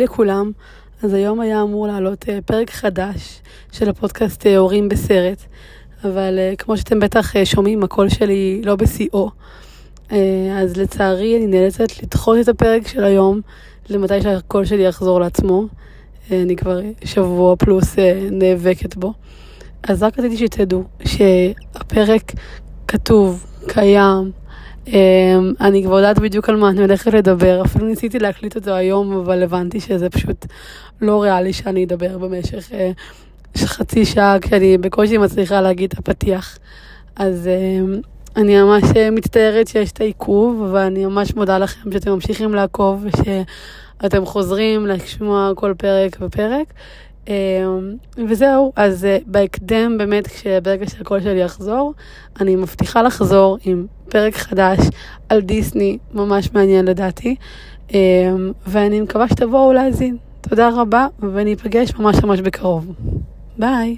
לכולם. אז היום היה אמור לעלות uh, פרק חדש של הפודקאסט uh, הורים בסרט, אבל uh, כמו שאתם בטח שומעים, הקול שלי לא בשיאו. אז לצערי אני נאלצת לדחות את הפרק של היום למתי שהקול שלי יחזור לעצמו. אני כבר שבוע פלוס נאבקת בו. אז רק רציתי שתדעו שהפרק כתוב, קיים, אני כבר יודעת בדיוק על מה אני הולכת לדבר, אפילו ניסיתי להקליט אותו היום, אבל הבנתי שזה פשוט לא ריאלי שאני אדבר במשך אה, חצי שעה, כי אני בקושי מצליחה להגיד את הפתיח. אז אמ, אני ממש אה, מצטערת שיש את העיכוב, ואני ממש מודה לכם שאתם ממשיכים לעקוב ושאתם חוזרים לשמוע כל פרק ופרק. אמ, וזהו, אז אה, בהקדם באמת, כשברגע שהקול שלי יחזור, אני מבטיחה לחזור עם פרק חדש על דיסני, ממש מעניין לדעתי, אמ, ואני מקווה שתבואו להאזין. תודה רבה, וניפגש ממש ממש בקרוב. ביי.